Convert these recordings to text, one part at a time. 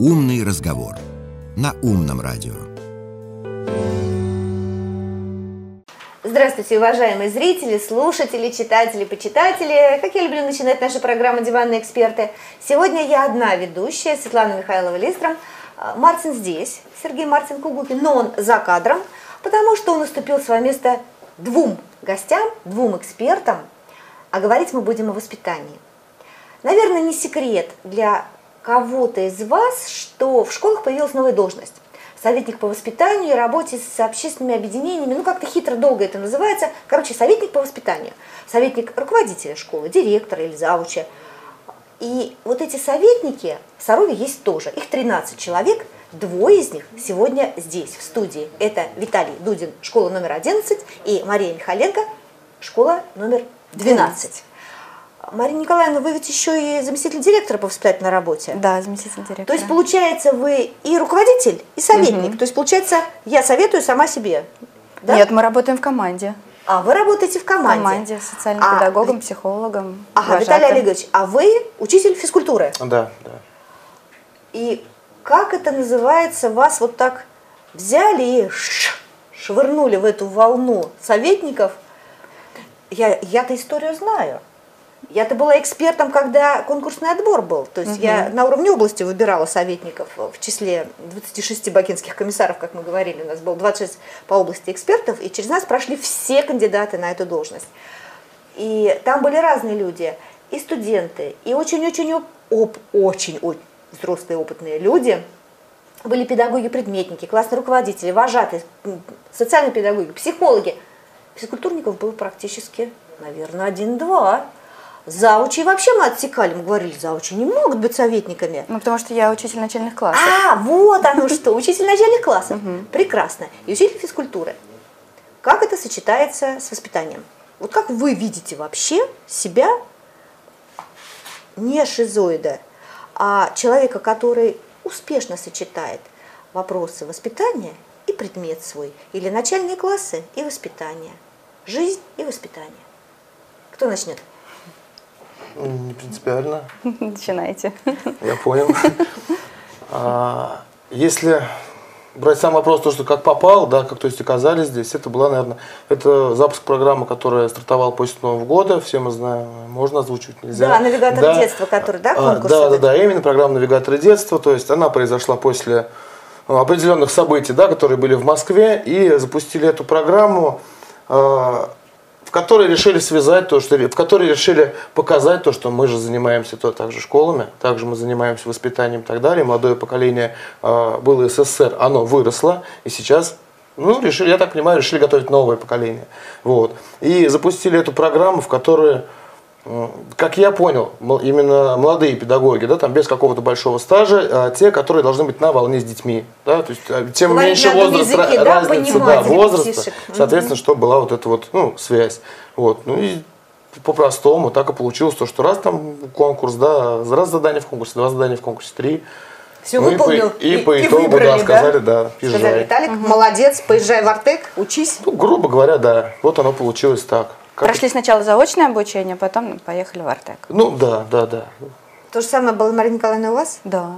Умный разговор на умном радио. Здравствуйте, уважаемые зрители, слушатели, читатели, почитатели. Как я люблю начинать нашу программу «Диванные эксперты». Сегодня я одна ведущая, Светлана Михайлова Листром. А, Мартин здесь, Сергей Мартин Кугукин, но он за кадром, потому что он уступил свое место двум гостям, двум экспертам, а говорить мы будем о воспитании. Наверное, не секрет для кого-то из вас, что в школах появилась новая должность. Советник по воспитанию и работе с общественными объединениями, ну как-то хитро долго это называется. Короче, советник по воспитанию. Советник руководителя школы, директора или завуча. И вот эти советники в Сарове есть тоже. Их 13 человек, двое из них сегодня здесь, в студии. Это Виталий Дудин, школа номер 11, и Мария Михаленко, школа номер 12. Мария Николаевна, вы ведь еще и заместитель директора по воспитательной работе. Да, заместитель директора. То есть, получается, вы и руководитель, и советник. Угу. То есть, получается, я советую сама себе. Да? Нет, мы работаем в команде. А вы работаете в команде? В команде, социальным а, педагогом, психологом. Ага, вожатым. Виталий Олегович, а вы учитель физкультуры? Да, да. И как это называется, вас вот так взяли и швырнули в эту волну советников? Я, я-то историю знаю. Я-то была экспертом, когда конкурсный отбор был. То есть угу. я на уровне области выбирала советников в числе 26 бакинских комиссаров, как мы говорили. У нас было 26 по области экспертов, и через нас прошли все кандидаты на эту должность. И там были разные люди, и студенты, и очень-очень оп, очень, очень взрослые опытные люди. Были педагоги-предметники, классные руководители, вожатые, социальные педагоги, психологи. Физкультурников было практически, наверное, один-два. Заучи вообще мы отсекали, мы говорили, заучи не могут быть советниками. Ну, потому что я учитель начальных классов. А, вот оно что, учитель начальных классов. Прекрасно. И учитель физкультуры. Как это сочетается с воспитанием? Вот как вы видите вообще себя не шизоида, а человека, который успешно сочетает вопросы воспитания и предмет свой, или начальные классы и воспитание, жизнь и воспитание. Кто начнет? Не принципиально. Начинайте. Я понял. А, если брать сам вопрос, то, что как попал, да, как то есть оказались здесь, это была, наверное, это запуск программы, которая стартовала после Нового года, все мы знаем, можно озвучивать, нельзя. Да, навигатор да. детства, который, да, а, конкурс? Да, да, да, именно программа навигаторы детства, то есть она произошла после определенных событий, да, которые были в Москве, и запустили эту программу а, которой решили связать то, что, в которой решили показать то, что мы же занимаемся то, также школами, также мы занимаемся воспитанием и так далее. Молодое поколение э, было СССР, оно выросло, и сейчас ну, решили, я так понимаю, решили готовить новое поколение. Вот. И запустили эту программу, в которой как я понял, именно молодые педагоги, да, там без какого-то большого стажа, а те, которые должны быть на волне с детьми, да, то есть а, тем Говорить меньше возраст, языке, разница, да, возраста, соответственно, чтобы была вот эта вот, ну, связь, вот, ну и по-простому так и получилось то, что раз там конкурс, да, раз задание в конкурсе, два задания в конкурсе, три, все ну, выполнил. И по, и, и по итогу, выбрали, да, сказали, да, езжай. Сказали, Виталик, угу. молодец, поезжай в Артек, учись. Ну, грубо говоря, да, вот оно получилось так. Как Прошли сначала заочное обучение, потом поехали в Артек. Ну да, да, да. То же самое было, Марина Николаевна, у вас? Да.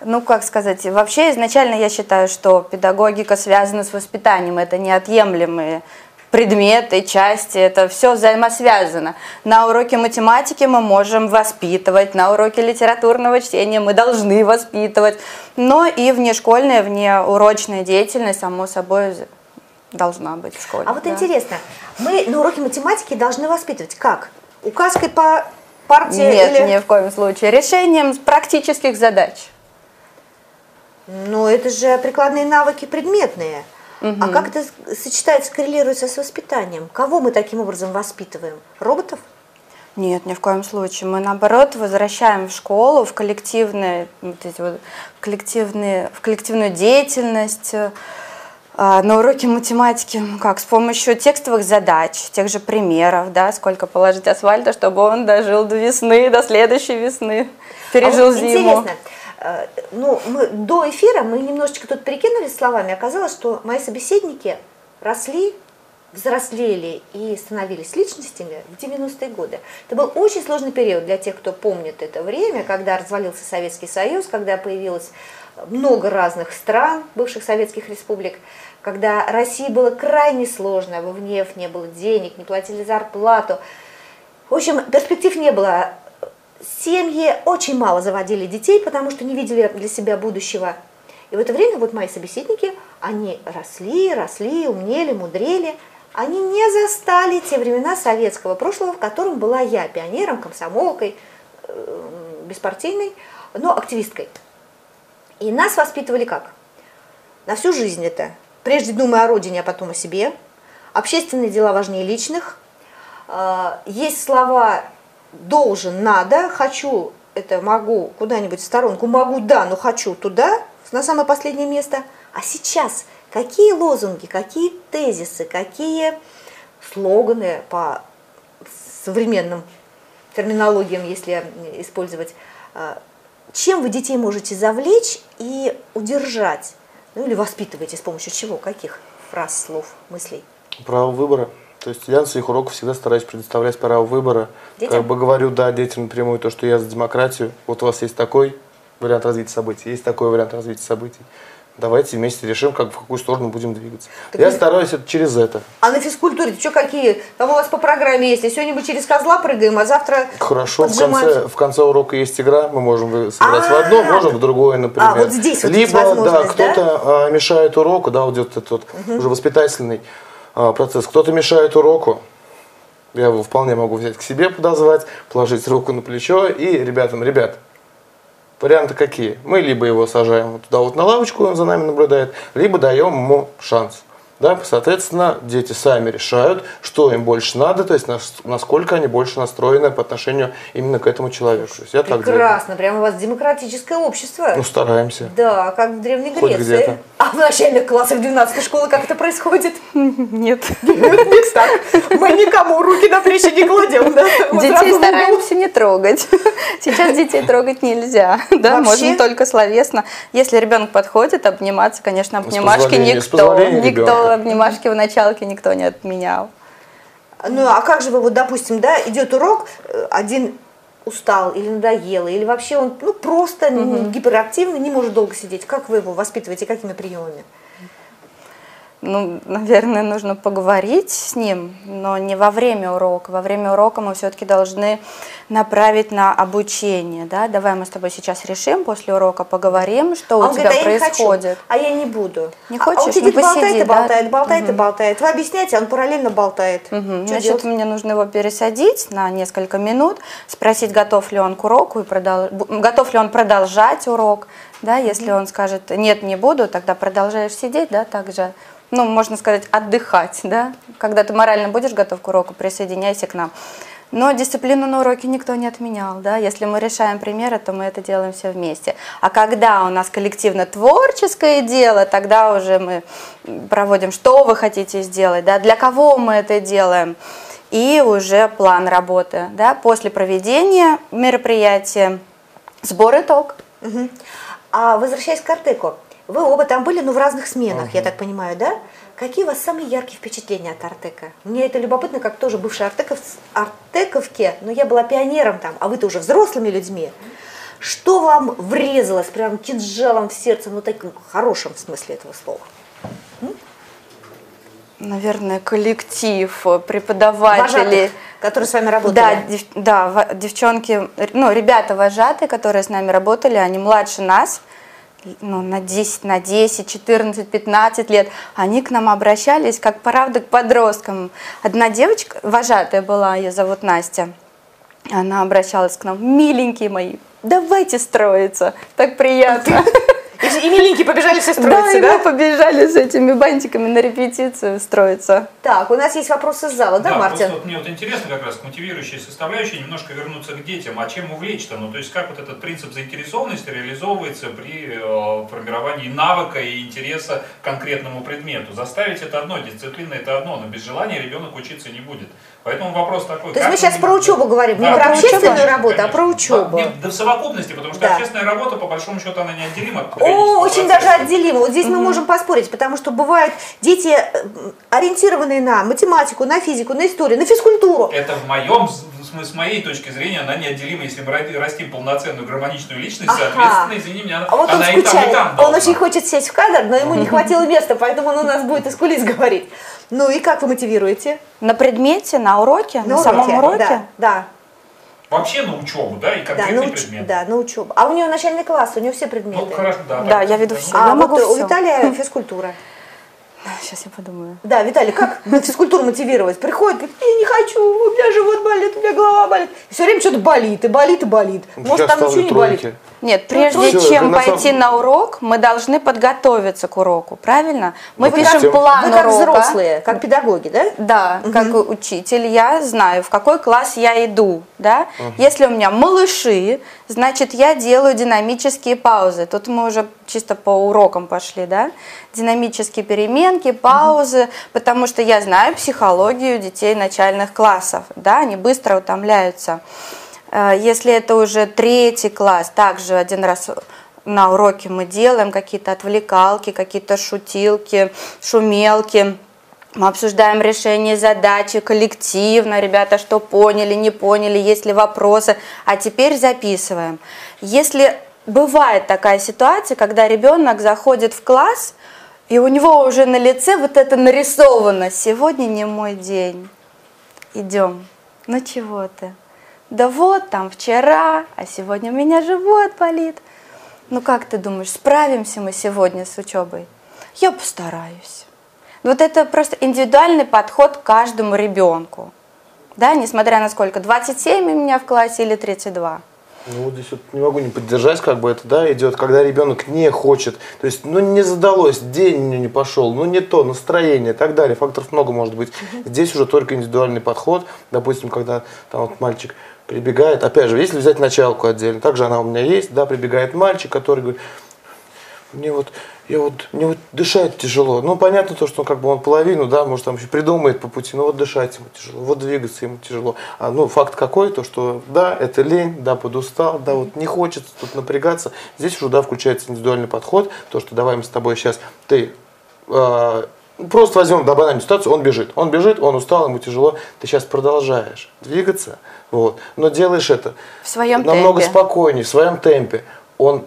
Ну, как сказать, вообще изначально я считаю, что педагогика связана с воспитанием, это неотъемлемые предметы, части, это все взаимосвязано. На уроке математики мы можем воспитывать, на уроке литературного чтения мы должны воспитывать, но и внешкольная, внеурочная деятельность, само собой, должна быть в школе. А вот да. интересно, мы на уроке математики должны воспитывать как? Указкой по партии? Нет, или... ни в коем случае. Решением практических задач. Ну, это же прикладные навыки предметные. Угу. А как это сочетается, коррелируется с воспитанием? Кого мы таким образом воспитываем? Роботов? Нет, ни в коем случае. Мы наоборот возвращаем в школу, в коллективные, вот эти вот, коллективные, в коллективную деятельность, а, на уроке математики, ну как, с помощью текстовых задач, тех же примеров, да, сколько положить асфальта, чтобы он дожил до весны, до следующей весны, пережил а вот зиму. Интересно, э, ну, мы до эфира мы немножечко тут перекинулись словами, оказалось, что мои собеседники росли взрослели и становились личностями в 90-е годы. Это был очень сложный период для тех, кто помнит это время, когда развалился Советский Союз, когда появилось много разных стран, бывших советских республик, когда России было крайне сложно, во ВНЕФ не было денег, не платили зарплату. В общем, перспектив не было. Семьи очень мало заводили детей, потому что не видели для себя будущего. И в это время вот мои собеседники, они росли, росли, умнели, мудрели. Они не застали те времена советского прошлого, в котором была я, пионером, комсомолкой, э, беспартийной, но активисткой. И нас воспитывали как? На всю жизнь это. Прежде думая о родине, а потом о себе. Общественные дела важнее личных. А, есть слова «должен», «надо», «хочу», это могу куда-нибудь в сторонку, могу, да, но хочу туда, на самое последнее место. А сейчас какие лозунги, какие тезисы, какие слоганы по современным терминологиям, если использовать, а, чем вы детей можете завлечь и удержать? Ну или воспитываете с помощью чего? Каких фраз, слов, мыслей? Право выбора. То есть я на своих уроках всегда стараюсь предоставлять право выбора. Детям? Как бы говорю, да, детям напрямую то, что я за демократию. Вот у вас есть такой вариант развития событий, есть такой вариант развития событий давайте вместе решим, как, в какую сторону будем двигаться. Так я вы... стараюсь это через это. А на физкультуре что какие? Там у вас по программе есть, сегодня мы через козла прыгаем, а завтра Хорошо, в конце, в конце урока есть игра, мы можем сыграть в одно, можем в другое, например. А, вот здесь вот Либо, да, кто-то да? мешает уроку, да, вот этот угу. уже воспитательный а, процесс, кто-то мешает уроку, я его вполне могу взять к себе подозвать, положить руку на плечо и ребятам, ребят, Варианты какие? Мы либо его сажаем туда вот на лавочку, он за нами наблюдает, либо даем ему шанс. Да, соответственно, дети сами решают, что им больше надо, то есть насколько они больше настроены по отношению именно к этому человеку. То есть я Прекрасно, прямо у вас демократическое общество. Ну, стараемся. Да, как в Древней Хоть Греции. А в начальных классах 12 школы как это происходит? Нет. Нет, так. Мы никому руки на плечи не кладем. Да? Детей стараемся не трогать. Сейчас детей трогать нельзя. Да, можно только словесно. Если ребенок подходит, обниматься, конечно, обнимашки никто. Никто обнимашки в началке никто не отменял. Ну, а как же вы, вот, допустим, да, идет урок, э, один устал или надоело, или вообще он ну, просто угу. гиперактивный, не может долго сидеть. Как вы его воспитываете, какими приемами? Ну, наверное, нужно поговорить с ним, но не во время урока. Во время урока мы все-таки должны направить на обучение. Да? Давай мы с тобой сейчас решим, после урока поговорим, что а у тебя говорит, происходит. а я не буду. Не хочешь? А он сидит, ну, болтает и болтает, да? болтает угу. и болтает. Вы объясняете, он параллельно болтает. Угу. Значит, делать? мне нужно его пересадить на несколько минут, спросить, готов ли он к уроку, и продол... готов ли он продолжать урок. Да, если угу. он скажет, нет, не буду, тогда продолжаешь сидеть, да, также ну, можно сказать, отдыхать, да, когда ты морально будешь готов к уроку, присоединяйся к нам. Но дисциплину на уроке никто не отменял, да, если мы решаем примеры, то мы это делаем все вместе. А когда у нас коллективно-творческое дело, тогда уже мы проводим, что вы хотите сделать, да, для кого мы это делаем, и уже план работы, да, после проведения мероприятия, сбор итог. Угу. А возвращаясь к Артеку, вы оба там были, но в разных сменах, uh-huh. я так понимаю, да? Какие у вас самые яркие впечатления от Артека? Мне это любопытно, как тоже бывшая Артеков, Артековке, но я была пионером там, а вы-то уже взрослыми людьми. Что вам врезалось прям кинжалом в сердце, ну таким хорошем смысле этого слова? М? Наверное, коллектив, преподаватели. Вожатых, которые с вами работали. Да, дев, да, девчонки, ну, ребята вожатые, которые с нами работали, они младше нас – ну, на 10, на 10, 14, 15 лет, они к нам обращались как правда к подросткам. Одна девочка, вожатая была, ее зовут Настя, она обращалась к нам, миленькие мои, давайте строиться, так приятно. И, миленькие побежали все строиться, да? Да, мы побежали с этими бантиками на репетицию строиться. Так, у нас есть вопросы из зала, да, да Мартин? вот мне вот интересно как раз мотивирующая составляющая немножко вернуться к детям. А чем увлечь-то? Ну, то есть как вот этот принцип заинтересованности реализовывается при э, формировании навыка и интереса к конкретному предмету? Заставить это одно, дисциплина это одно, но без желания ребенок учиться не будет. Поэтому вопрос такой. То есть мы сейчас про учебу говорим, не Да, про про общественную работу, а про учебу. Да, нет, да в совокупности, потому что Да. общественная работа, по большому счету, она неотделима от О, очень даже отделимо. Вот здесь мы можем поспорить, потому что бывают дети, э, ориентированные на математику, на физику, на историю, на физкультуру. Это в моем, с с моей точки зрения, она неотделима. Если мы растим полноценную гармоничную личность, Ага. соответственно, извини меня, А вот он она и там, и скучает. там Он очень хочет сесть в кадр, но ему не хватило места, поэтому он у нас будет из кулис говорить. Ну и как вы мотивируете? На предмете, на уроке, на, самом уроке? Да, да, Вообще на учебу, да, и да, конкретный на, уч- предмет. да, на учебу. А у него начальный класс, у него все предметы. Ну, хорошо, да. Да, так, я веду все. А Я вот могу у. Виталия физкультура. Сейчас я подумаю. Да, Виталий, как физкультуру мотивировать? Приходит, говорит, я не хочу, у меня живот болит, у меня голова болит. И все время что-то болит, и болит, и болит. Может, Сейчас там ничего не болит. Нет, прежде Всё, чем на пойти самом- на урок, мы должны подготовиться к уроку, правильно? Мы Ну, пишем допустим. план Вы как урока. взрослые, как педагоги, да? Да, как учитель, я знаю, в какой класс я иду, да. Если у меня малыши, значит, я делаю динамические паузы. Тут мы уже чисто по урокам пошли, да. Динамические переменки, паузы, потому что я знаю психологию детей начальных классов, да, они быстро утомляются. Э, Если это уже третий класс, также один раз на уроке мы делаем какие-то отвлекалки, какие-то шутилки, шумелки. Мы обсуждаем решение задачи коллективно, ребята что поняли, не поняли, есть ли вопросы. А теперь записываем. Если бывает такая ситуация, когда ребенок заходит в класс, и у него уже на лице вот это нарисовано. Сегодня не мой день. Идем. Ну чего ты? Да вот там вчера, а сегодня у меня живот болит. Ну как ты думаешь, справимся мы сегодня с учебой? Я постараюсь. Вот это просто индивидуальный подход к каждому ребенку. Да, несмотря на сколько, 27 у меня в классе или 32. Ну, вот здесь вот не могу не поддержать, как бы это, да, идет, когда ребенок не хочет, то есть, ну, не задалось, день у него не пошел, ну, не то, настроение и так далее, факторов много может быть. Здесь уже только индивидуальный подход, допустим, когда там вот мальчик прибегает, опять же, если взять началку отдельно, также она у меня есть, да, прибегает мальчик, который говорит, мне вот, я вот, мне вот дышать тяжело. Ну, понятно то, что как бы он половину, да, может, там еще придумает по пути, но вот дышать ему тяжело, вот двигаться ему тяжело. А, ну, факт какой, то, что, да, это лень, да, подустал, да, вот не хочется тут напрягаться. Здесь уже, да, включается индивидуальный подход, то, что давай мы с тобой сейчас, ты э, просто возьмем да, банальную ситуацию, он бежит, он бежит, он устал, ему тяжело, ты сейчас продолжаешь двигаться, вот, но делаешь это В своем намного темпе. спокойнее, в своем темпе. Он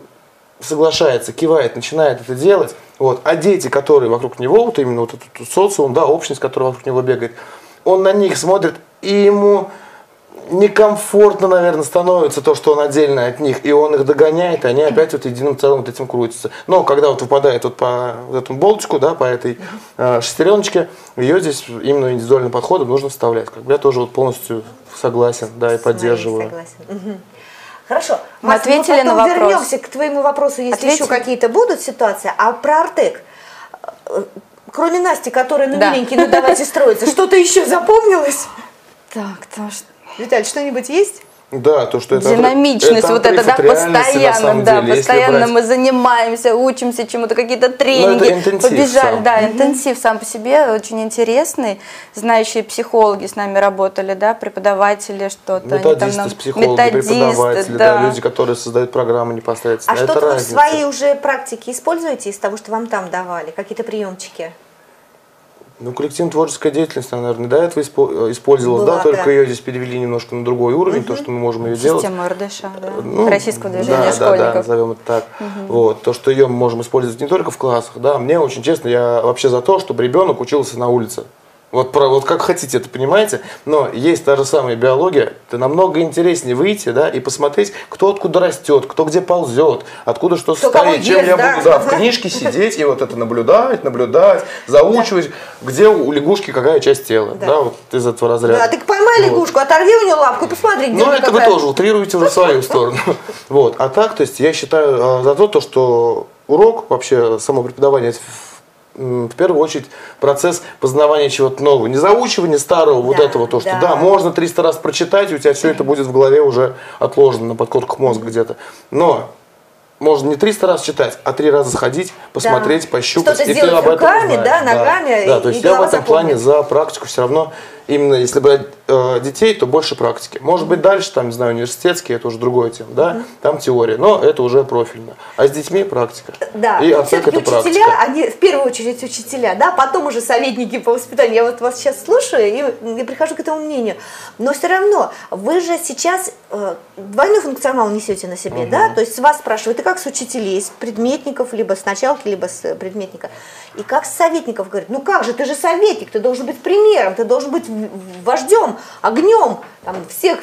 соглашается, кивает, начинает это делать. Вот. А дети, которые вокруг него, вот именно вот этот социум, да, общность, которая вокруг него бегает, он на них смотрит, и ему некомфортно, наверное, становится то, что он отдельно от них, и он их догоняет, и они опять вот единым целым вот этим крутятся. Но когда вот выпадает вот по вот этому болточку, да, по этой э, шестереночке, ее здесь именно индивидуальным подходом нужно вставлять. Как бы я тоже вот полностью согласен, да, и поддерживаю. Согласен. Хорошо. Мы Макс, ответили потом на вопрос. вернемся к твоему вопросу, если Ответили? еще какие-то будут ситуации. А про Артек, кроме Насти, которая на Да. миленький, ну давайте строиться, что-то еще запомнилось? Так, то что... Виталь, что-нибудь есть? Да, то, что это Динамичность это вот это, да, постоянно, да, деле, постоянно брать. мы занимаемся, учимся чему-то, какие-то тренинги, побежали, сам. да, интенсив сам по себе очень интересный, знающие психологи с нами работали, да, преподаватели что-то, они там Методисты, нам- психологи, методисты, преподаватели, да. люди, которые создают программы непосредственно. А это что-то вы в своей уже практике используете из того, что вам там давали? Какие-то приемчики? Ну, коллективная творческая деятельность, она, наверное, до этого испо- использовалась, Была, да, только да. ее здесь перевели немножко на другой уровень, то, что мы можем ее делать. Система РДШ, да, Ну, российского движения да, Да, да, школьников. назовем это так. Вот, то, что ее мы можем использовать не только в классах, да, мне очень честно, я вообще за то, чтобы ребенок учился на улице. Вот, про, вот как хотите, это понимаете, но есть та же самая биология, это намного интереснее выйти, да, и посмотреть, кто откуда растет, кто где ползет, откуда что Кто состоит, чем ест, я да. буду, да, в книжке сидеть и вот это наблюдать, наблюдать, заучивать, где у лягушки какая часть тела, Да. да, вот из этого разряда. Да, ты поймай Вот. лягушку, оторви у нее лапку и посмотри, где Ну, это вы какая. тоже утрируете уже в свою сторону. Вот. А так, то есть я считаю э, за то, то, что урок, вообще само преподавание, в м, в первую очередь процесс познавания чего-то нового. Не заучивание старого, вот Да, этого, то, что да. да, можно 300 раз прочитать, и у тебя все это будет в голове уже отложено на подкорках мозга где-то. Но можно не 300 раз читать, а три раза сходить, посмотреть, Да. пощупать. Что-то и ты сделать об этом руками, узнаешь. да, ногами, Да, и- то есть я в этом плане запомнит. за практику все равно, именно если брать э, детей, то больше практики. Может быть, дальше, там, не знаю, университетские, это уже другое тема, да, там теория, но это уже профильно. А с детьми практика. Да, И оценка это практика. учителя, они в первую очередь учителя, да, потом уже советники по воспитанию. Я вот вас сейчас слушаю и, и прихожу к этому мнению. Но все равно, вы же сейчас э, двойной функционал несете на себе, да? То есть вас спрашивают, как с учителей, с предметников, либо с началки, либо с э, предметника. И как с советников говорят, ну как же, ты же советник, ты должен быть примером, ты должен быть вождем, огнем, там, всех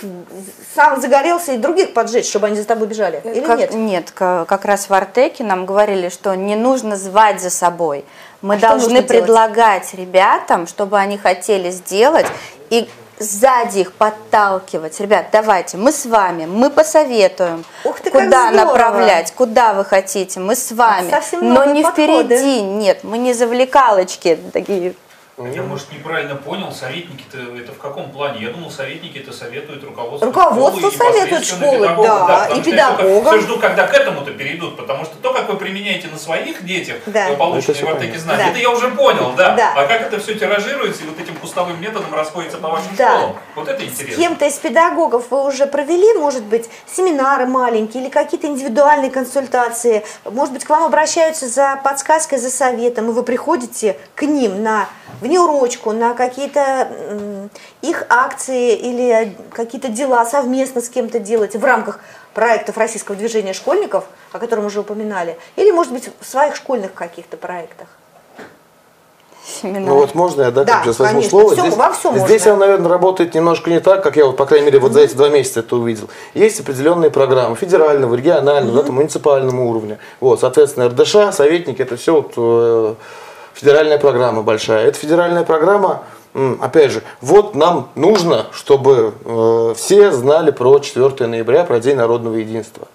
сам загорелся и других поджечь, чтобы они за тобой бежали. Или Как- нет? Нет, ка- как раз в Артеке нам говорили, что не нужно звать за собой. Мы А должны нужно делать? предлагать ребятам, чтобы они хотели сделать, и сзади их подталкивать. Ребят, давайте, мы с вами, мы посоветуем, Ух ты, куда направлять, куда вы хотите, мы с вами. совсем Но не подходы. впереди, нет, мы не завлекалочки такие. Я, может, неправильно понял, советники-то это в каком плане? Я думал, советники это советуют руководству Руководство школы советует школы, педагогам. да, потому и педагогам. Все жду, когда к этому-то перейдут, потому что то, как вы применяете на своих детях Да. э, полученные Это в всё Артеке понятно. знания, Да. это я уже понял, да. Да. А как это все тиражируется и вот этим кустовым методом расходится по вашим Да. школам? Вот это С интересно. кем-то из педагогов вы уже провели, может быть, семинары маленькие или какие-то индивидуальные консультации? Может быть, к вам обращаются за подсказкой, за советом, и вы приходите к ним на внеурочку, на какие-то их акции или какие-то дела совместно с кем-то делаете в рамках проектов Российского движения школьников, о котором уже упоминали, или, может быть, в своих школьных каких-то проектах? Семинар. Ну вот можно я да, Да, сейчас возьму конечно. слово? Всё, здесь, во всём здесь можно. он, наверное, работает немножко не так, как я вот, по крайней мере, вот за эти два месяца это увидел. Есть определенные программы федерального, регионального, да, там, муниципального уровня. Вот, соответственно, РДШ, советники, это все вот, э, федеральная программа большая. Эта федеральная программа, опять же, вот нам нужно, чтобы э, все знали про 4 ноября, про День народного единства.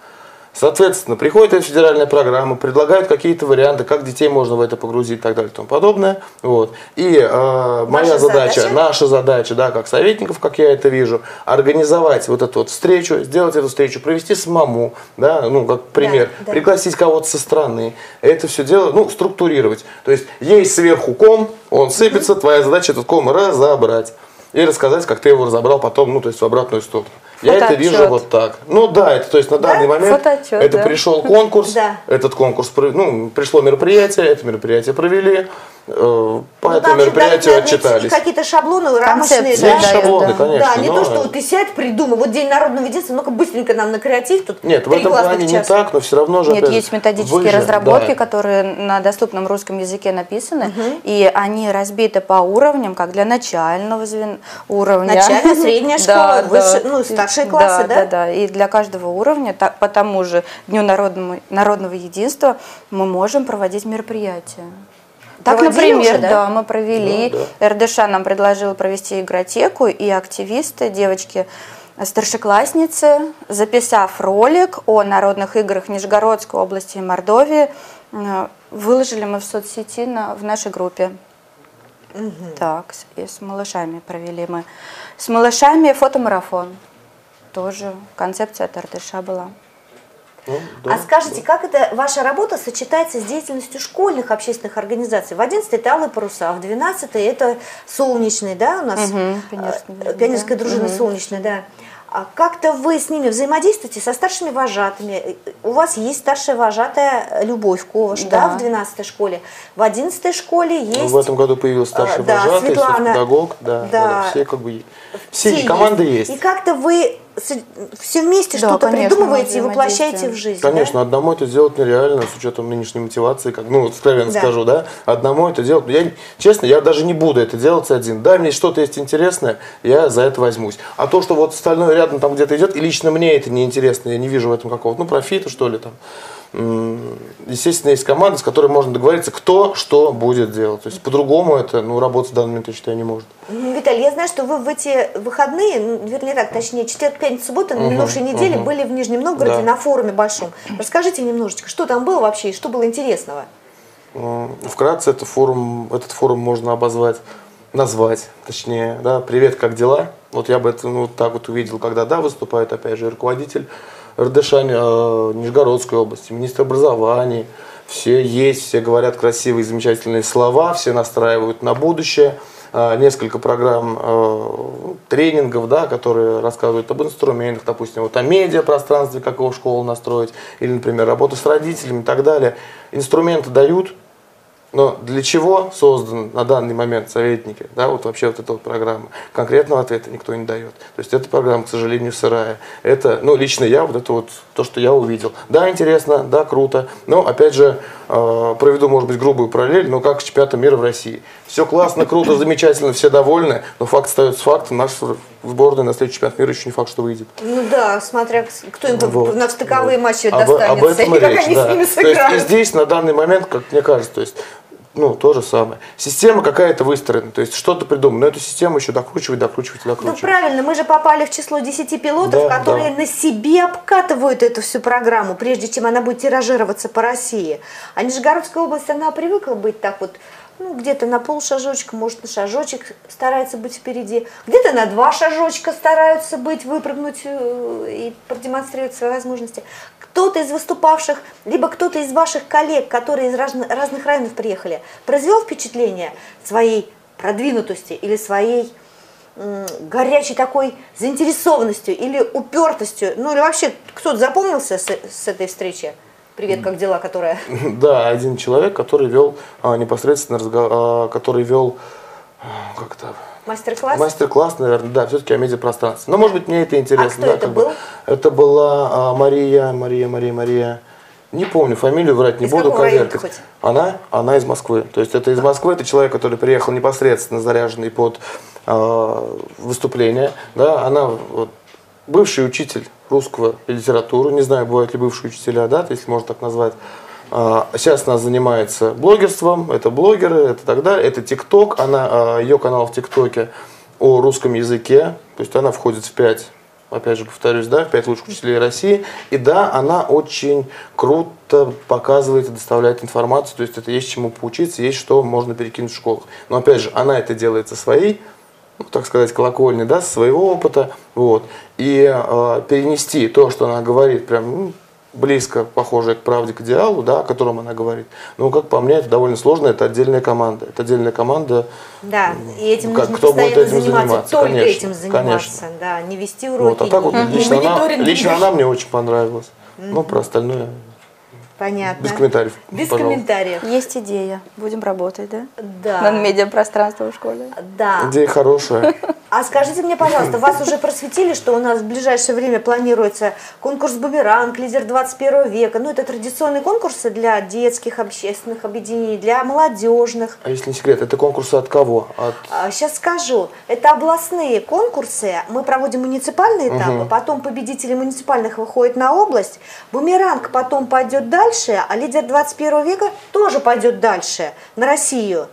Соответственно, приходит эта федеральная программа, предлагают какие-то варианты, как детей можно в это погрузить и так далее и тому подобное. Вот. И э, моя задача, задача? наша задача, да, как советников, как я это вижу, организовать вот эту вот встречу, сделать эту встречу, провести самому, да, ну, как пример, да. пригласить кого-то со стороны, это все дело, ну, структурировать. То есть есть сверху ком, он сыпется, твоя задача этот ком разобрать. И рассказать, как ты его разобрал потом, ну, то есть в обратную сторону. Я это вижу вот так. Ну да, это то есть на данный момент Фотоотчет, это да. пришел конкурс, Да. этот конкурс, ну, пришло мероприятие, это мероприятие провели, э, по Ну, этому мероприятию отчитались. Какие-то шаблоны, рамочные, да? Есть шаблоны, да. конечно. Да, не но- то, что вот ты сядь, придумай, вот День народного единства, ну-ка быстренько нам накреатив тут. Нет, в этом плане не так, но все равно же. Нет, опять есть методические же, разработки, да. которые на доступном русском языке написаны, и они разбиты по уровням, как для начального звен... уровня. Начальная, средняя школа, Да, выше- да. ну, старшие классы, да? Да, да, и для каждого уровня, так, по тому же Дню народному, народного единства мы можем проводить мероприятия. Так, Проводили например, уже, да? да? мы провели. РДШ нам предложил провести игротеку, и активисты, девочки, старшеклассницы, записав ролик о народных играх Нижегородской области и Мордовии, выложили мы в соцсети на, в нашей группе. Так, с- и с малышами провели мы. С малышами фотомарафон. Тоже концепция от была. Ну, да. А скажите, как это ваша работа сочетается с деятельностью школьных общественных организаций? В 11 это «Алые паруса», в 12 это «Солнечный», да, у нас? Мгм, пионерская э, Пионерская да. дружина «Солнечная», да. А как-то вы с ними взаимодействуете, со старшими вожатыми? У вас есть старшая вожатая Любовь Коваш, да, Да. в 12 школе. В 11 школе есть... Ну, в этом году появился старший А, да, вожатый, Светлана. педагог, да, да, Да. да, все как бы все, есть. команды есть. И как-то вы все вместе Да, что-то конечно, придумываете и воплощаете в жизнь. да? Конечно, одному это сделать нереально, с учетом нынешней мотивации, как, ну, откровенно Да. скажу, да, одному это делать, я, честно, я даже не буду это делать один, да, мне что-то есть интересное, я за это возьмусь, а то, что вот остальное рядом там где-то идет, и лично мне это не интересно, я не вижу в этом какого-то, ну, профита, что ли, там, естественно, есть команда, с которой можно договориться, кто что будет делать, то есть по-другому это, ну, работать в данный момент, я считаю, не может. М, Виталий, я знаю, что вы в эти выходные, ну, вернее так, точнее, четверг, пятница, суббота, на минувшей неделе были в Нижнем Новгороде Да. на форуме большом. Расскажите немножечко, что там было вообще и что было интересного? М, Вкратце это форум, этот форум можно обозвать, назвать, точнее, да, привет, как дела? Вот я бы это ну, вот так вот увидел, когда, да, выступает, опять же, руководитель РДШ э, Нижегородской области, министр образования. Все есть, все говорят красивые, замечательные слова, все настраивают на будущее. Э, несколько программ э, тренингов, да, которые рассказывают об инструментах, допустим, вот о медиапространстве, как его школу настроить, или, например, работу с родителями и так далее. Инструменты дают, но для чего созданы на данный момент советники, да, вот вообще вот эта вот программа, конкретного ответа никто не дает. То есть эта программа, к сожалению, сырая. Это, ну, лично я, вот это вот то, что я увидел. Да, интересно, да, круто, но, опять же, э, проведу, может быть, грубую параллель, но как с чемпионатом мира в России. Все классно, круто, замечательно, все довольны, но факт остается фактом, наш сборная на следующий чемпионат мира еще не факт, что выйдет. Ну да, смотря кто им Вот. на стыковые Вот. матчи об, достанется, об этом и речь, они да. с ними То есть и здесь на данный момент, как мне кажется, то есть ну, то же самое. Система какая-то выстроена, то есть что-то придумано, но эту систему еще докручивать, докручивать, Ну докручивать. правильно, мы же попали в число 10 пилотов, Да, которые да. на себе обкатывают эту всю программу, прежде чем она будет тиражироваться по России. А Нижегородская область, она привыкла быть так вот, ну, где-то на полшажочка, может, на шажочек старается быть впереди, где-то на два шажочка стараются быть, выпрыгнуть э, и продемонстрировать свои возможности. Кто-то из выступавших, либо кто-то из ваших коллег, которые из разных районов приехали, произвел впечатление своей продвинутости или своей горячей такой заинтересованностью или упертостью, ну или вообще кто-то запомнился с, с этой встречи? Привет, как дела, которая? Да, один человек, который вел а, непосредственно разговор, который вел а, как то Мастер-класс? Мастер-класс, наверное, да, все-таки о медиапространстве. Но, может быть, мне это интересно. кто да, это как бы. был? Это была а, Мария, Мария, Мария, Мария. Не помню, фамилию врать не Из буду. коверкать. Она, она из Москвы. То есть это из Москвы, это человек, который приехал непосредственно заряженный под а, выступление. Да, она вот, бывший учитель русского литературы, не знаю, бывают ли бывшие учителя, да, если можно так назвать. А, Сейчас она занимается блогерством, это блогеры, это так далее, это ТикТок, она, а, ее канал в ТикТоке о русском языке, то есть она входит в пять, опять же повторюсь, да, в пять лучших учителей России, и да, она очень круто показывает и доставляет информацию, то есть это есть чему поучиться, есть что можно перекинуть в школах. Но опять же, она это делает со своей ну, так сказать, колокольни, да, со своего опыта, вот, и э, перенести то, что она говорит, прям ну, близко похожее к правде, к идеалу, да, о котором она говорит. Ну, как по мне, это довольно сложно, это отдельная команда, это отдельная команда. Да, и этим Как- нужно кто будет постоянно этим заниматься, заниматься? только Конечно, этим заниматься, конечно. да, не вести уроки, Вот, а так вот лично она, лично она мне очень понравилась. Ну, про остальное Понятно. без комментариев. Без пожалуйста. комментариев. Есть идея. Будем работать, да? Да. Над медиапространством в школе. Да. Идея хорошая. А скажите мне, пожалуйста, вас уже просветили, что у нас в ближайшее время планируется конкурс «Бумеранг», «Лидер 21 века». Ну, это традиционные конкурсы для детских общественных объединений, для молодежных. А если не секрет, это конкурсы от кого? От Сейчас скажу. Это областные конкурсы. Мы проводим муниципальные этапы, потом победители муниципальных выходят на область. Бумеранг потом пойдет дальше, а лидер 21 века тоже пойдет дальше, на Россию.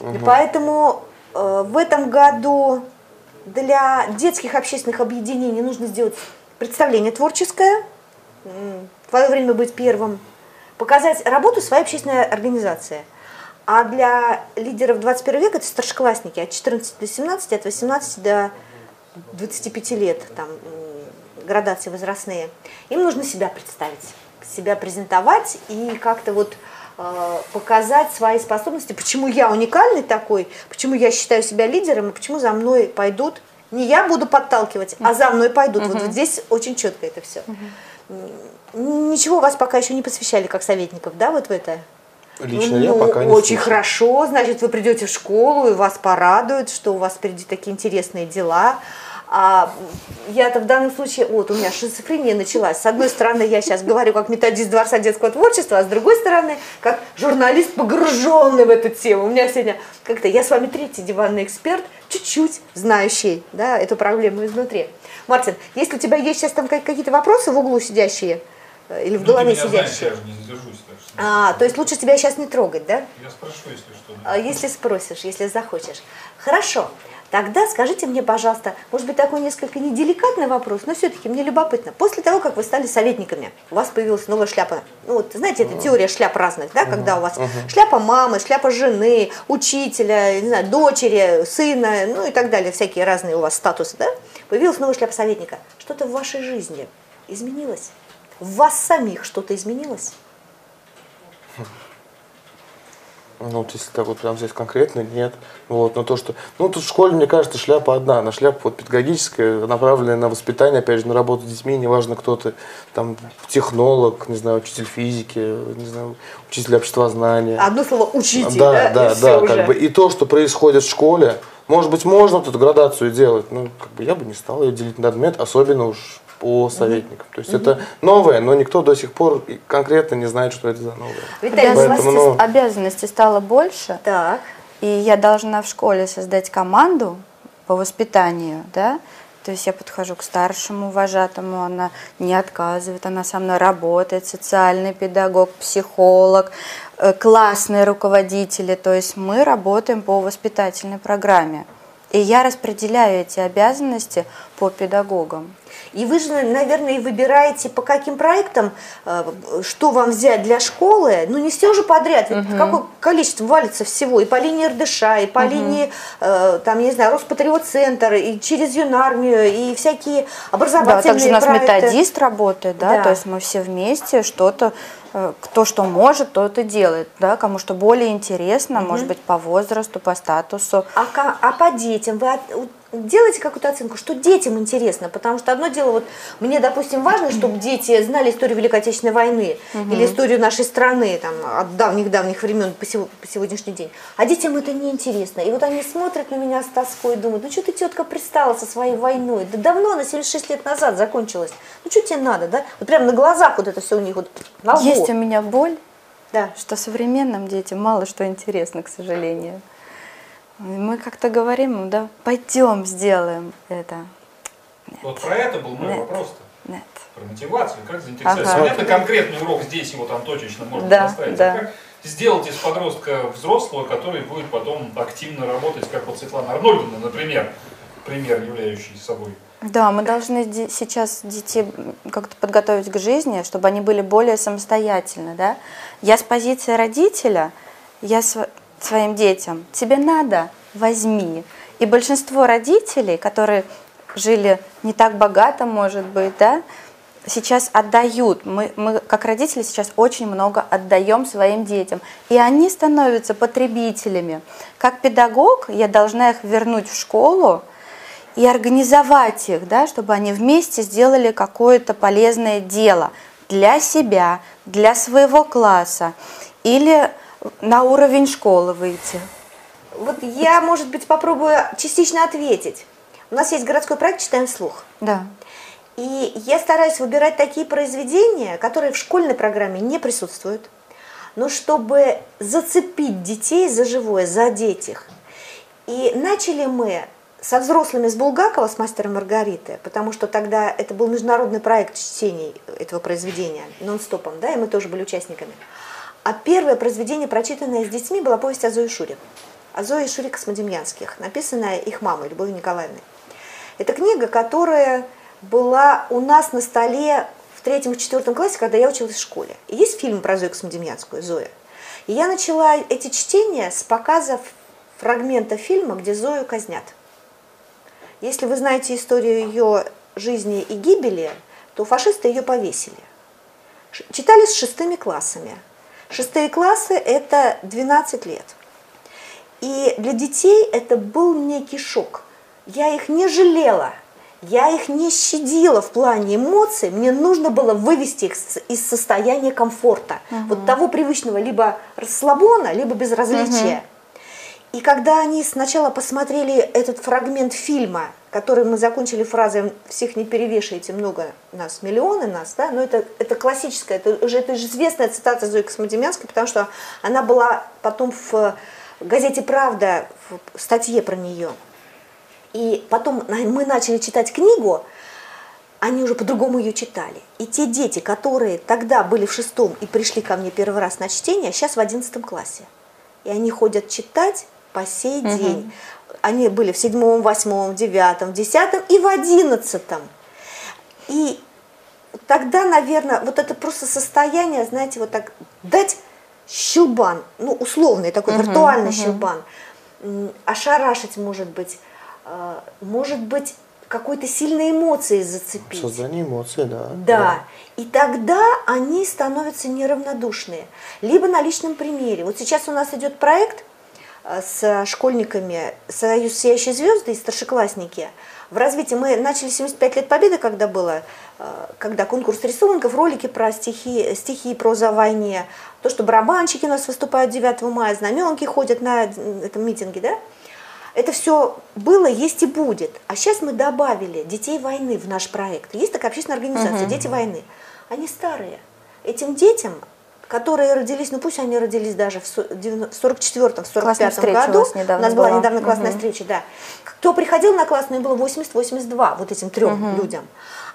И поэтому э, в этом году для детских общественных объединений нужно сделать представление творческое, свое время быть первым, показать работу своей общественной организации. А для лидеров 21 века это старшеклассники от 14 до 17, от 18 до 25 лет, там градации возрастные. Им нужно себя представить, себя презентовать и как-то вот э, показать свои способности, почему я уникальный такой, почему я считаю себя лидером и почему за мной пойдут. Не я буду подталкивать, а за мной пойдут. Вот здесь очень четко это все. Ничего вас пока еще не посвящали как советников, да, вот в это? лично я Ну, пока не Очень слышал. хорошо, значит, вы придете в школу, и вас порадуют, что у вас впереди такие интересные дела. А я-то в данном случае, вот у меня шизофрения началась. С одной стороны, я сейчас говорю как методист Дворца детского творчества, а с другой стороны, как журналист, погруженный в эту тему. У меня сегодня как-то, я с вами третий диванный эксперт, чуть-чуть знающий да, эту проблему изнутри. Мартин, если у тебя есть сейчас там как- какие-то вопросы в углу сидящие, э, или в Ну, голове меня знаешь, сидящие? я не задержусь, так что А, то есть лучше тебя сейчас не трогать, да? я спрошу, если что. А, Если спросишь, если захочешь. Хорошо. Тогда скажите мне, пожалуйста, может быть, такой несколько неделикатный вопрос, но все-таки мне любопытно. После того, как вы стали советниками, у вас появилась новая шляпа. Ну, вот, знаете, это теория шляп разных, да, когда у вас шляпа мамы, шляпа жены, учителя, не знаю, дочери, сына, ну и так далее, всякие разные у вас статусы, да? Появилась новая шляпа советника. Что-то в вашей жизни изменилось? В вас самих что-то изменилось? Ну, вот если так вот прям здесь конкретно, нет. Вот, но то, что... Ну, тут в школе, мне кажется, шляпа одна. Она шляпа вот педагогическая, направленная на воспитание, опять же, на работу с детьми. Неважно, кто ты, там, технолог, не знаю, учитель физики, не знаю, учитель обществознания. Одно слово «учитель», да? да? Да, да, как уже. бы. И то, что происходит в школе, может быть, можно вот эту градацию делать, но как бы я бы не стал ее делить на предмет, особенно уж по советникам. То есть это новое, но никто до сих пор конкретно не знает, что это за новое. Виталий, Обязанностей, Поэтому, ну- обязанностей стало больше, Так. и я должна в школе создать команду по воспитанию, да, то есть я подхожу к старшему вожатому, она не отказывает, она со мной работает, социальный педагог, психолог, э, классные руководители, то есть мы работаем по воспитательной программе. И я распределяю эти обязанности по педагогам. И вы же, наверное, и выбираете, по каким проектам, э, что вам взять для школы. Ну, не все же подряд. Ведь Какое количество валится всего. И по линии РДШ, и по линии, э, там, не знаю, Роспатриот-центр, и через юнармию, и всякие Да, образовательные также у нас проекты. методист работает, да, Да. то есть мы все вместе что-то, э, кто что может, то это делает, да, кому что более интересно, может быть, по возрасту, по статусу. А, а по детям вы делаете какую-то оценку, что детям интересно? Потому что одно дело, вот мне, допустим, важно, чтобы дети знали историю Великой Отечественной войны или историю нашей страны там, от давних-давних времен по, сего- по сегодняшний день. А детям это не интересно. И вот они смотрят на меня с тоской и думают, ну что ты, тетка, пристала со своей войной? Да давно, она 76 лет назад закончилась. Ну что тебе надо, да? Вот прямо на глазах вот это все у них вот на лбу. Есть у меня боль, Да. что современным детям мало что интересно, к сожалению. Мы как-то говорим, да, пойдем сделаем это. Вот про это был мой Нет. вопрос-то. Нет. Про мотивацию, как заинтересовать. Ага. Понятно, конкретный урок здесь его там точечно можно Да, поставить. да. А как сделать из подростка взрослого, который будет потом активно работать, как вот Светлана Арнольдовна, например, пример, являющий собой. Да, мы должны сейчас детей как-то подготовить к жизни, чтобы они были более самостоятельны, да. Я с позиции родителя, я св- своим детям, тебе надо, возьми. И большинство родителей, которые жили не так богато, может быть, да, сейчас отдают. Мы, мы, как родители, сейчас очень много отдаем своим детям. И они становятся потребителями. Как педагог я должна их вернуть в школу, и организовать их, да, чтобы они вместе сделали какое-то полезное дело для себя, для своего класса или на уровень школы выйти. Вот я, может быть, попробую частично ответить. У нас есть городской проект «Читаем вслух». Да. И я стараюсь выбирать такие произведения, которые в школьной программе не присутствуют, но чтобы зацепить детей за живое, задеть их. И начали мы со взрослыми с Булгакова, с «Мастером Маргариты», потому что тогда это был международный проект чтений этого произведения, нон-стопом, да, и мы тоже были участниками. А первое произведение, прочитанное с детьми, была повесть о Зое Шуре. О Зое Шуре Космодемьянских, написанная их мамой, Любовью Николаевной. Это книга, которая была у нас на столе в третьем и четвертом классе, когда я училась в школе. И есть фильм про Зою Космодемьянскую, Зоя. И я начала эти чтения с показов фрагмента фильма, где Зою казнят. Если вы знаете историю ее жизни и гибели, то фашисты ее повесили. Читали с шестыми классами. Шестые классы – это 12 лет. И для детей это был некий шок. Я их не жалела, я их не щадила в плане эмоций, мне нужно было вывести их из состояния комфорта, вот того привычного либо расслабона, либо безразличия. И когда они сначала посмотрели этот фрагмент фильма, который мы закончили фразой «всех не перевешивайте, много нас, миллионы нас», да, но это, это классическая, это уже, это же известная цитата Зои Космодемьянской, потому что она была потом в газете «Правда» в статье про нее. И потом мы начали читать книгу, они уже по-другому ее читали. И те дети, которые тогда были в шестом и пришли ко мне первый раз на чтение, сейчас в одиннадцатом классе. И они ходят читать по сей день. Они были в седьмом, восьмом, девятом, десятом и в одиннадцатом. И тогда, наверное, вот это просто состояние, знаете, вот так дать щелбан, ну, условный такой виртуальный щелбан, м, ошарашить, может быть, э, может быть, какой-то сильной эмоцией зацепить. Создание эмоций, да. Да. И тогда они становятся неравнодушные. Либо на личном примере. Вот сейчас у нас идет проект с школьниками «Союз сияющей звезды» и старшеклассники. В развитии мы начали 75 лет Победы, когда было, э, когда конкурс рисунков, ролики про стихи, стихи и проза о войне, то, что барабанщики у нас выступают 9 мая, знаменки ходят на этом митинге, да? Это все было, есть и будет. А сейчас мы добавили детей войны в наш проект. Есть такая общественная организация угу. «Дети войны». Они старые. Этим детям, которые родились, ну пусть они родились даже в 44-м, 45-м году, у, у нас была, была недавно классная угу. встреча, да, кто приходил на классную, было 80-82, вот этим трем угу. людям.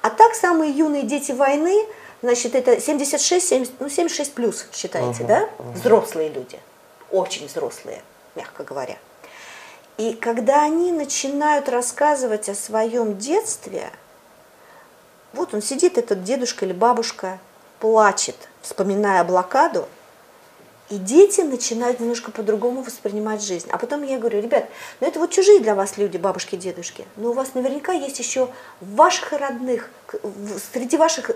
А так самые юные дети войны, значит, это 76, 70, ну 76 плюс, считаете, угу. да? Взрослые люди, очень взрослые, мягко говоря. И когда они начинают рассказывать о своем детстве, вот он сидит, этот дедушка или бабушка, плачет, вспоминая блокаду, и дети начинают немножко по-другому воспринимать жизнь. А потом я говорю, ребят, ну это вот чужие для вас люди, бабушки, дедушки, но у вас наверняка есть еще ваших родных, среди ваших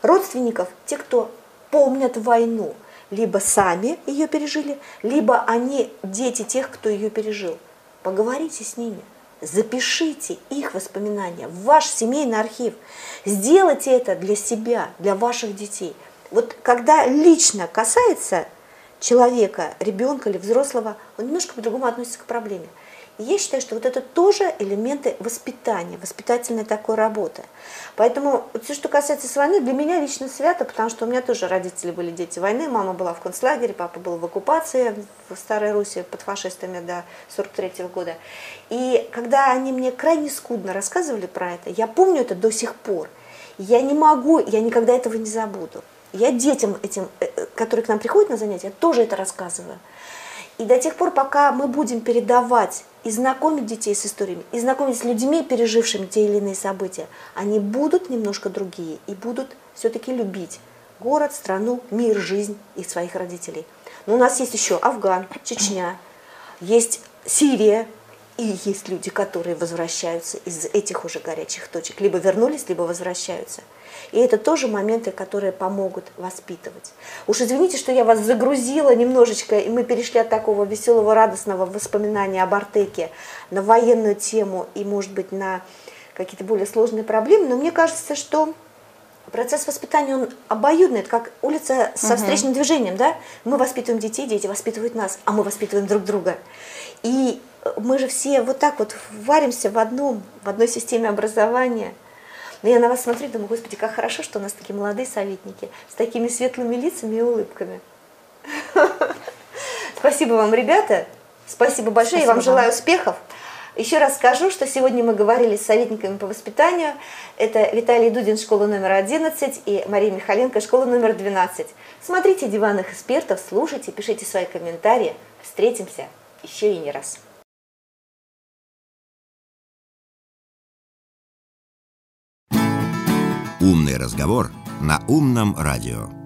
родственников, те, кто помнят войну, либо сами ее пережили, либо они дети тех, кто ее пережил. Поговорите с ними, запишите их воспоминания в ваш семейный архив. Сделайте это для себя, для ваших детей. Вот когда лично касается человека, ребенка или взрослого, он немножко по-другому относится к проблеме. И я считаю, что вот это тоже элементы воспитания, воспитательной такой работы. Поэтому все, что касается с войны, для меня лично свято, потому что у меня тоже родители были дети войны, мама была в концлагере, папа был в оккупации в Старой Руси под фашистами до 43 -го года. И когда они мне крайне скудно рассказывали про это, я помню это до сих пор. Я не могу, я никогда этого не забуду. Я детям этим, э, э, которые к нам приходят на занятия, тоже это рассказываю. И до тех пор, пока мы будем передавать и знакомить детей с историями, и знакомить с людьми, пережившими те или иные события, они будут немножко другие и будут все-таки любить город, страну, мир, жизнь и своих родителей. Но у нас есть еще Афган, Чечня, есть Сирия, и есть люди, которые возвращаются из этих уже горячих точек. Либо вернулись, либо возвращаются. И это тоже моменты, которые помогут воспитывать. Уж извините, что я вас загрузила немножечко, и мы перешли от такого веселого, радостного воспоминания об Артеке на военную тему и, может быть, на какие-то более сложные проблемы. Но мне кажется, что процесс воспитания, он обоюдный, это как улица со встречным угу. движением, да? Мы воспитываем детей, дети воспитывают нас, а мы воспитываем друг друга. И мы же все вот так вот варимся в одном, в одной системе образования – но я на вас смотрю и думаю, господи, как хорошо, что у нас такие молодые советники с такими светлыми лицами и улыбками. Спасибо вам, ребята. Спасибо большое. Я вам желаю успехов. Еще раз скажу, что сегодня мы говорили с советниками по воспитанию. Это Виталий Дудин, школа номер 11, и Мария Михаленко, школа номер 12. Смотрите диванных экспертов, слушайте, пишите свои комментарии. Встретимся еще и не раз. Разговор» на «Умном радио».